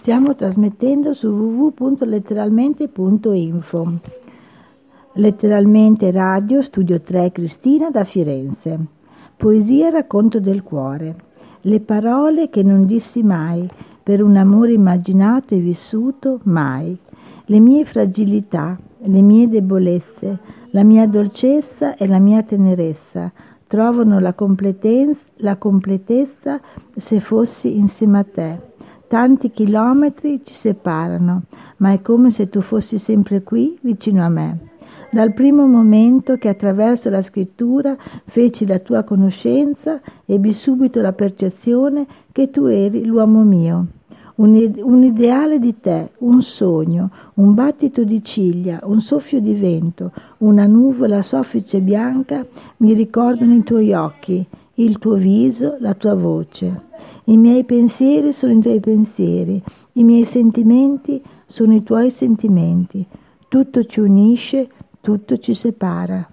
Stiamo trasmettendo su www.letteralmente.info. Letteralmente Radio Studio 3 Cristina da Firenze. Poesia e racconto del cuore. Le parole che non dissi mai, per un amore immaginato e vissuto mai. Le mie fragilità, le mie debolezze, la mia dolcezza e la mia tenerezza trovano la, completezza se fossi insieme a te. Tanti chilometri ci separano, ma è come se tu fossi sempre qui vicino a me. Dal primo momento che attraverso la scrittura feci la tua conoscenza, ebbi subito la percezione che tu eri l'uomo mio. Un, un, ideale di te, un sogno, un battito di ciglia, un soffio di vento, una nuvola soffice bianca mi ricordano i tuoi occhi, il tuo viso, la tua voce. I miei pensieri sono i tuoi pensieri, i miei sentimenti sono i tuoi sentimenti. Tutto ci unisce, tutto ci separa.